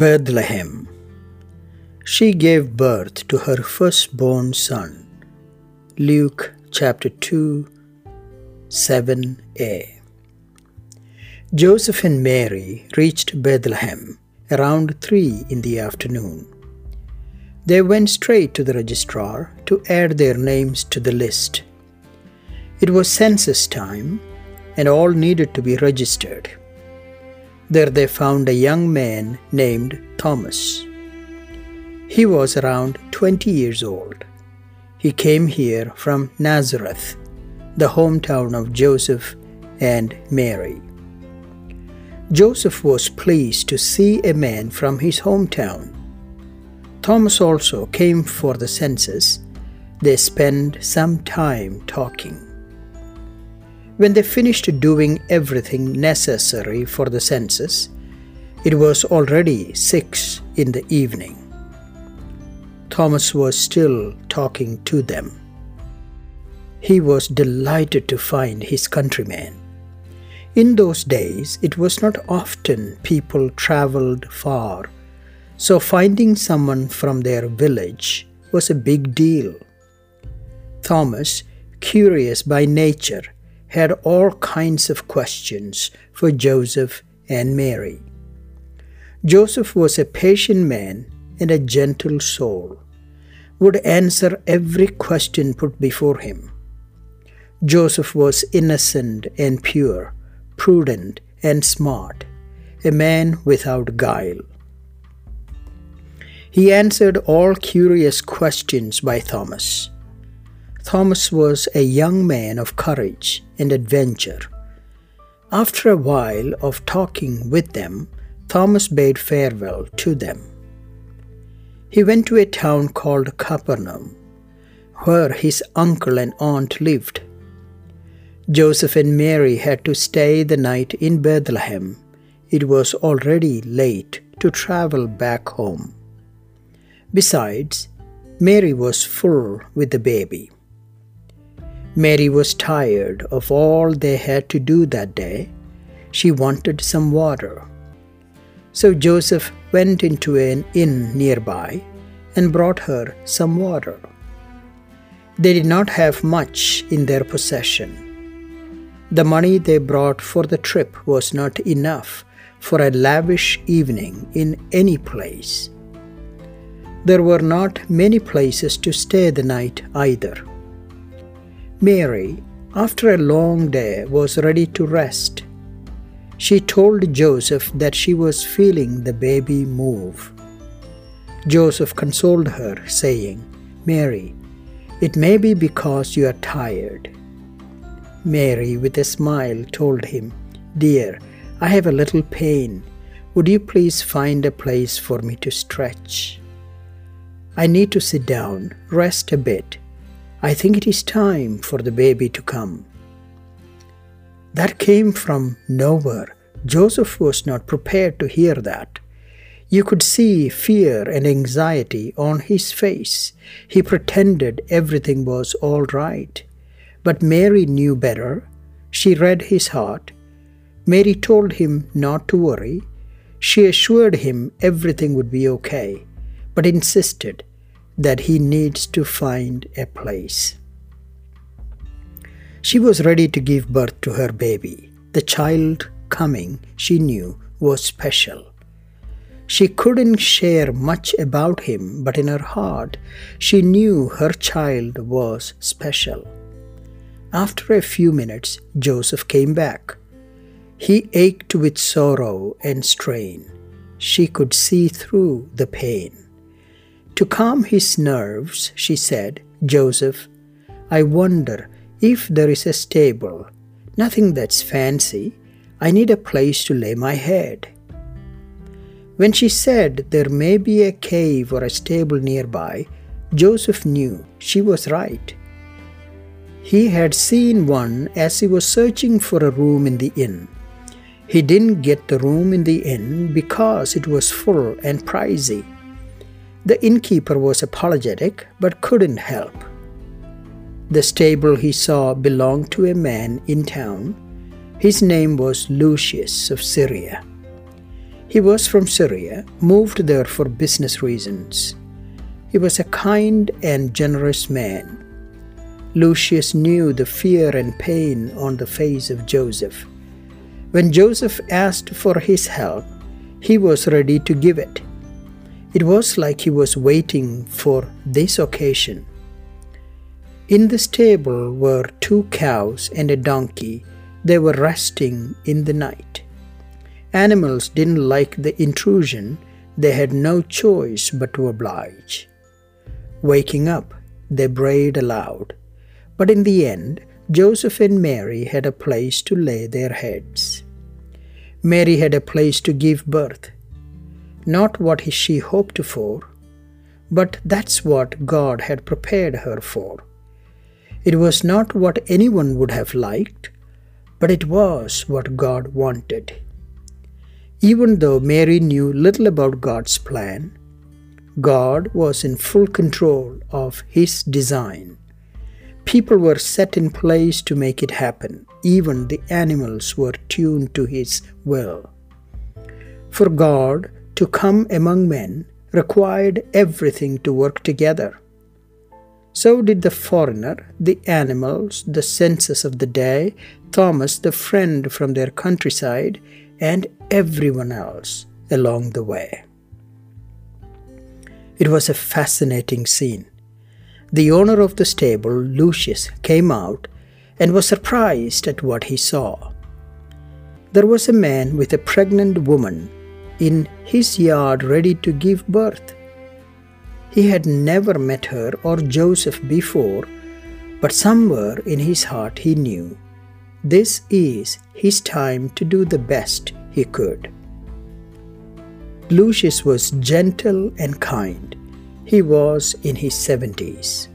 Bethlehem. She gave birth to her firstborn son. Luke chapter 2, 7a. Joseph and Mary reached Bethlehem around 3 in the afternoon. They went straight to the registrar to add their names to the list. It was census time, and all needed to be registered. There they found a young man named Thomas. He was around 20 years old. He came here from Nazareth, the hometown of Joseph and Mary. Joseph was pleased to see a man from his hometown. Thomas also came for the census. They spent some time talking. When they finished doing everything necessary for the census, it was already six in the evening. Thomas was still talking to them. He was delighted to find his countrymen. In those days, it was not often people traveled far, so finding someone from their village was a big deal. Thomas, curious by nature, had all kinds of questions for Joseph and Mary. Joseph was a patient man and a gentle soul, would answer every question put before him. Joseph was innocent and pure, prudent and smart, a man without guile. He answered all curious questions by Thomas. Thomas was a young man of courage and adventure. After a while of talking with them, Thomas bade farewell to them. He went to a town called Capernaum, where his uncle and aunt lived. Joseph and Mary had to stay the night in Bethlehem. It was already late to travel back home. Besides, Mary was full with the baby. Mary was tired of all they had to do that day. She wanted some water. So Joseph went into an inn nearby and brought her some water. They did not have much in their possession. The money they brought for the trip was not enough for a lavish evening in any place. There were not many places to stay the night either. Mary, after a long day, was ready to rest. She told Joseph that she was feeling the baby move. Joseph consoled her, saying, Mary, it may be because you are tired. Mary, with a smile, told him, Dear, I have a little pain. Would you please find a place for me to stretch? I need to sit down, rest a bit, I think it is time for the baby to come. That came from nowhere. Joseph was not prepared to hear that. You could see fear and anxiety on his face. He pretended everything was all right. But Mary knew better. She read his heart. Mary told him not to worry. She assured him everything would be okay, but insisted that he needs to find a place. She was ready to give birth to her baby. The child coming, she knew, was special. She couldn't share much about him, but in her heart, she knew her child was special. After a few minutes, Joseph came back. He ached with sorrow and strain. She could see through the pain. To calm his nerves, she said, Joseph, I wonder if there is a stable. Nothing that's fancy. I need a place to lay my head. When she said there may be a cave or a stable nearby, Joseph knew she was right. He had seen one as he was searching for a room in the inn. He didn't get the room in the inn because it was full and pricey. The innkeeper was apologetic but couldn't help. The stable he saw belonged to a man in town. His name was Lucius of Syria. He was from Syria, moved there for business reasons. He was a kind and generous man. Lucius knew the fear and pain on the face of Joseph. When Joseph asked for his help, he was ready to give it. It was like he was waiting for this occasion. In the stable were two cows and a donkey. They were resting in the night. Animals didn't like the intrusion, they had no choice but to oblige. Waking up, they brayed aloud. But in the end, Joseph and Mary had a place to lay their heads. Mary had a place to give birth. Not what she hoped for, but that's what God had prepared her for. It was not what anyone would have liked, but it was what God wanted. Even though Mary knew little about God's plan, God was in full control of His design. People were set in place to make it happen. Even the animals were tuned to His will. For God to come among men required everything to work together. So did the foreigner, the animals, the census of the day, Thomas, the friend from their countryside, and everyone else along the way. It was a fascinating scene. The owner of the stable, Lucius, came out and was surprised at what he saw. There was a man with a pregnant woman in his yard ready to give birth. He had never met her or Joseph before, but somewhere in his heart he knew this is his time to do the best he could. Lucius was gentle and kind. He was in his 70s.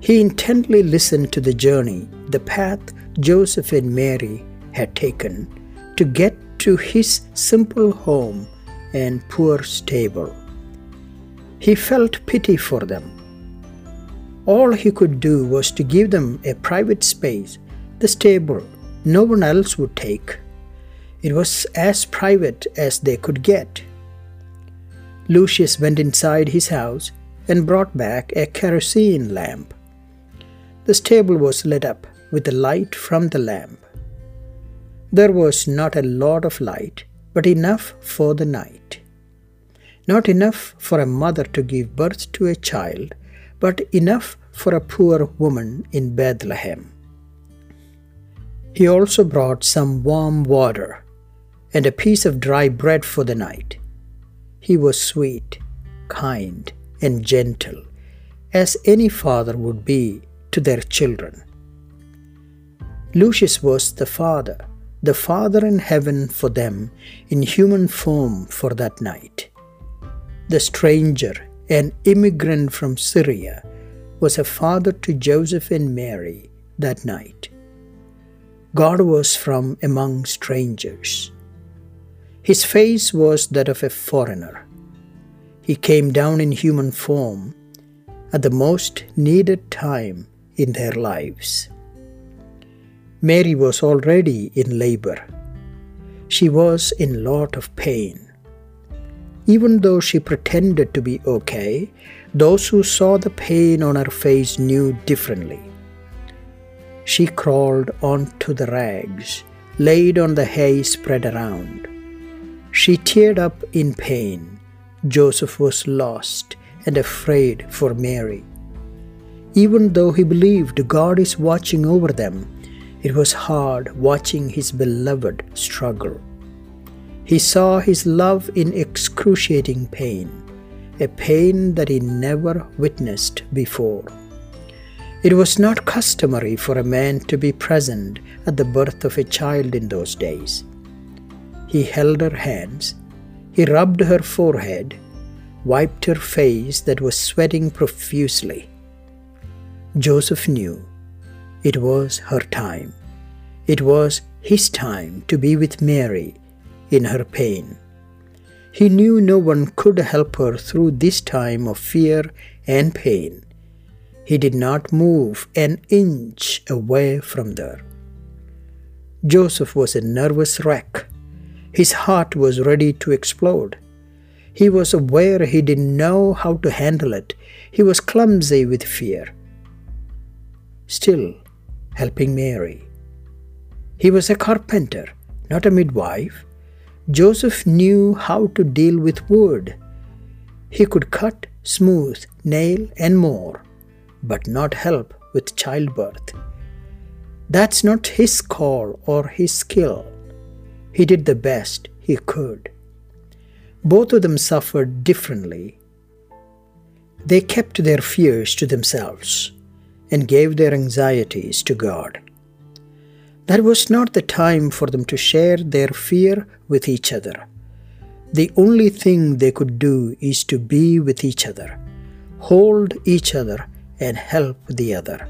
He intently listened to the journey, the path Joseph and Mary had taken to get to his simple home and poor stable. He felt pity for them. All he could do was to give them a private space the stable no one else would take. It was as private as they could get. Lucius went inside his house and brought back a kerosene lamp. The stable was lit up with the light from the lamp. There was not a lot of light, but enough for the night. Not enough for a mother to give birth to a child, but enough for a poor woman in Bethlehem. He also brought some warm water and a piece of dry bread for the night. He was sweet, kind, and gentle, as any father would be to their children. Lucius was the father, the Father in heaven for them in human form for that night. The stranger, an immigrant from Syria, was a father to Joseph and Mary that night. God was from among strangers. His face was that of a foreigner. He came down in human form at the most needed time in their lives. Mary was already in labor. She was in lot of pain. Even though she pretended to be okay, those who saw the pain on her face knew differently. She crawled onto the rags, laid on the hay spread around. She teared up in pain. Joseph was lost and afraid for Mary. Even though he believed God is watching over them, it was hard watching his beloved struggle. He saw his love in excruciating pain, a pain that he never witnessed before. It was not customary for a man to be present at the birth of a child in those days. He held her hands, he rubbed her forehead, wiped her face that was sweating profusely. Joseph knew it was her time. It was his time to be with Mary in her pain. He knew no one could help her through this time of fear and pain he did not move an inch away from there. Joseph was a nervous wreck. His heart was ready to explode. He was aware he didn't know how to handle it. He was clumsy with fear. Still, helping Mary. He was a carpenter, not a midwife. Joseph knew how to deal with wood. He could cut, smooth, nail, and more, but not help with childbirth. That's not his call or his skill. He did the best he could. Both of them suffered differently. They kept their fears to themselves and gave their anxieties to God. That was not the time for them to share their fear with each other. The only thing they could do is to be with each other, hold each other, and help the other.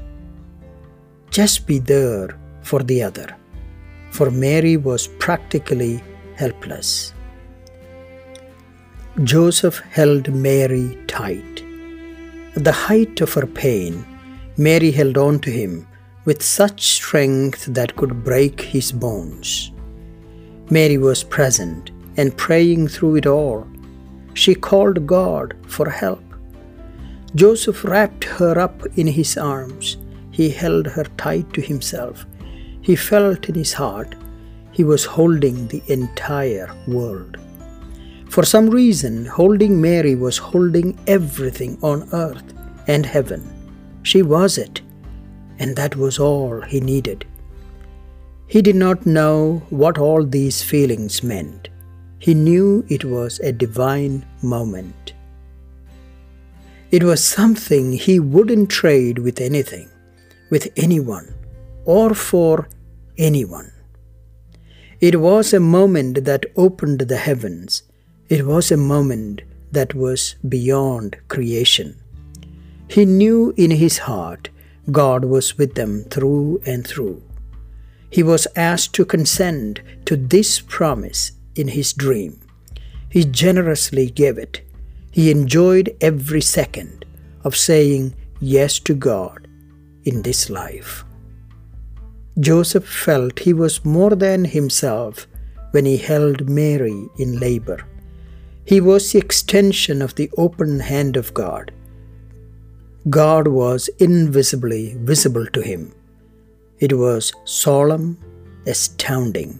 Just be there for the other, for Mary was practically helpless. Joseph held Mary tight. At the height of her pain, Mary held on to him with such strength that could break his bones. Mary was present and praying through it all. She called God for help. Joseph wrapped her up in his arms. He held her tight to himself. He felt in his heart he was holding the entire world. For some reason, holding Mary was holding everything on earth and heaven. She was it, and that was all he needed. He did not know what all these feelings meant. He knew it was a divine moment. It was something he wouldn't trade with anything, with anyone, or for anyone. It was a moment that opened the heavens it was a moment that was beyond creation. He knew in his heart God was with them through and through. He was asked to consent to this promise in his dream. He generously gave it. He enjoyed every second of saying yes to God in this life. Joseph felt he was more than himself when he held Mary in labor. He was the extension of the open hand of God. God was invisibly visible to him. It was solemn, astounding,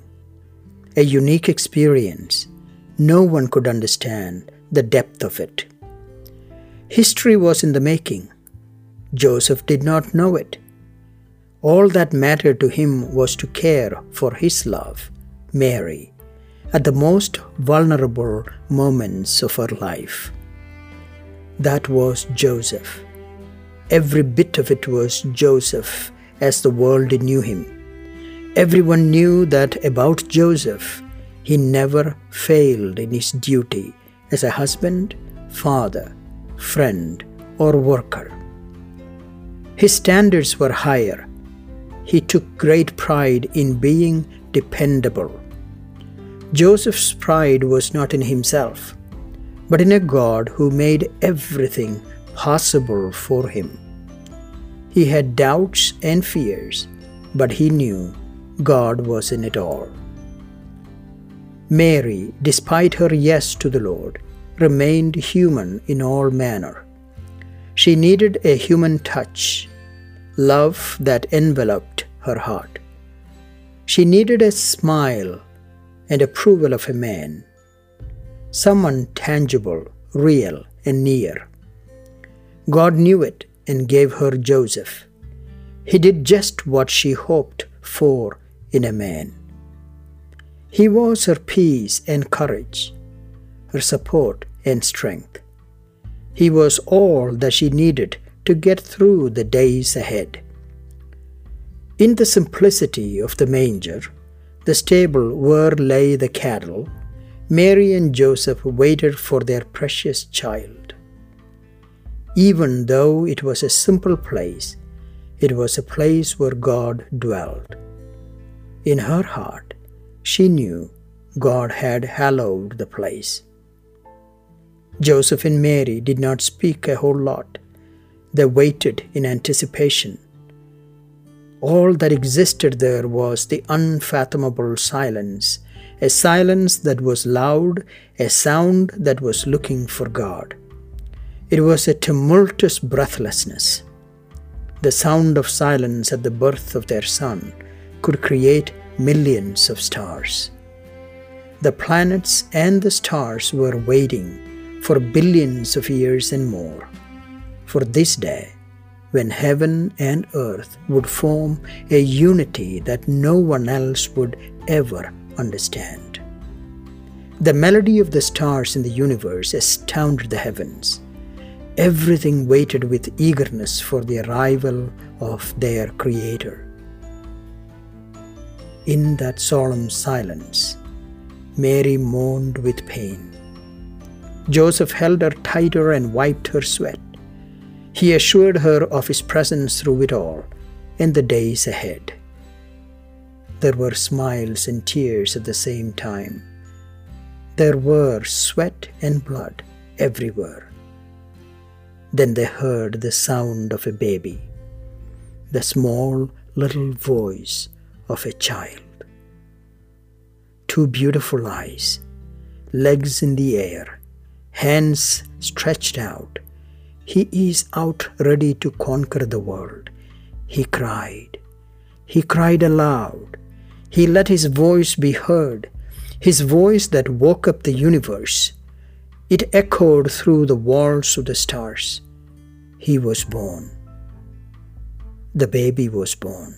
a unique experience. No one could understand the depth of it. History was in the making. Joseph did not know it. All that mattered to him was to care for his love, Mary, at the most vulnerable moments of her life. That was Joseph. Every bit of it was Joseph as the world knew him. Everyone knew that about Joseph. He never failed in his duty as a husband, father, friend, or worker. His standards were higher. He took great pride in being dependable Joseph's pride was not in himself, but in a God who made everything possible for him. He had doubts and fears, but he knew God was in it all. Mary, despite her yes to the Lord, remained human in all manner. She needed a human touch, love that enveloped her heart. She needed a smile and approval of a man, someone tangible, real, and near. God knew it and gave her Joseph. He did just what she hoped for in a man. He was her peace and courage, her support and strength. He was all that she needed to get through the days ahead. In the simplicity of the manger, the stable where lay the cattle, Mary and Joseph waited for their precious child. Even though it was a simple place, it was a place where God dwelled. In her heart, she knew God had hallowed the place. Joseph and Mary did not speak a whole lot. They waited in anticipation. All that existed there was the unfathomable silence, a silence that was loud, a sound that was looking for God. It was a tumultuous breathlessness. The sound of silence at the birth of their son could create millions of stars. The planets and the stars were waiting for billions of years and more for this day when heaven and earth would form a unity that no one else would ever understand. The melody of the stars in the universe astounded the heavens. Everything waited with eagerness for the arrival of their Creator. In that solemn silence, Mary moaned with pain. Joseph held her tighter and wiped her sweat. He assured her of his presence through it all in the days ahead. There were smiles and tears at the same time. There were sweat and blood everywhere. Then they heard the sound of a baby, the small little voice of a child. Two beautiful eyes, legs in the air, hands stretched out, he is out ready to conquer the world. He cried. He cried aloud. He let his voice be heard, his voice that woke up the universe. It echoed through the walls of the stars. He was born. The baby was born.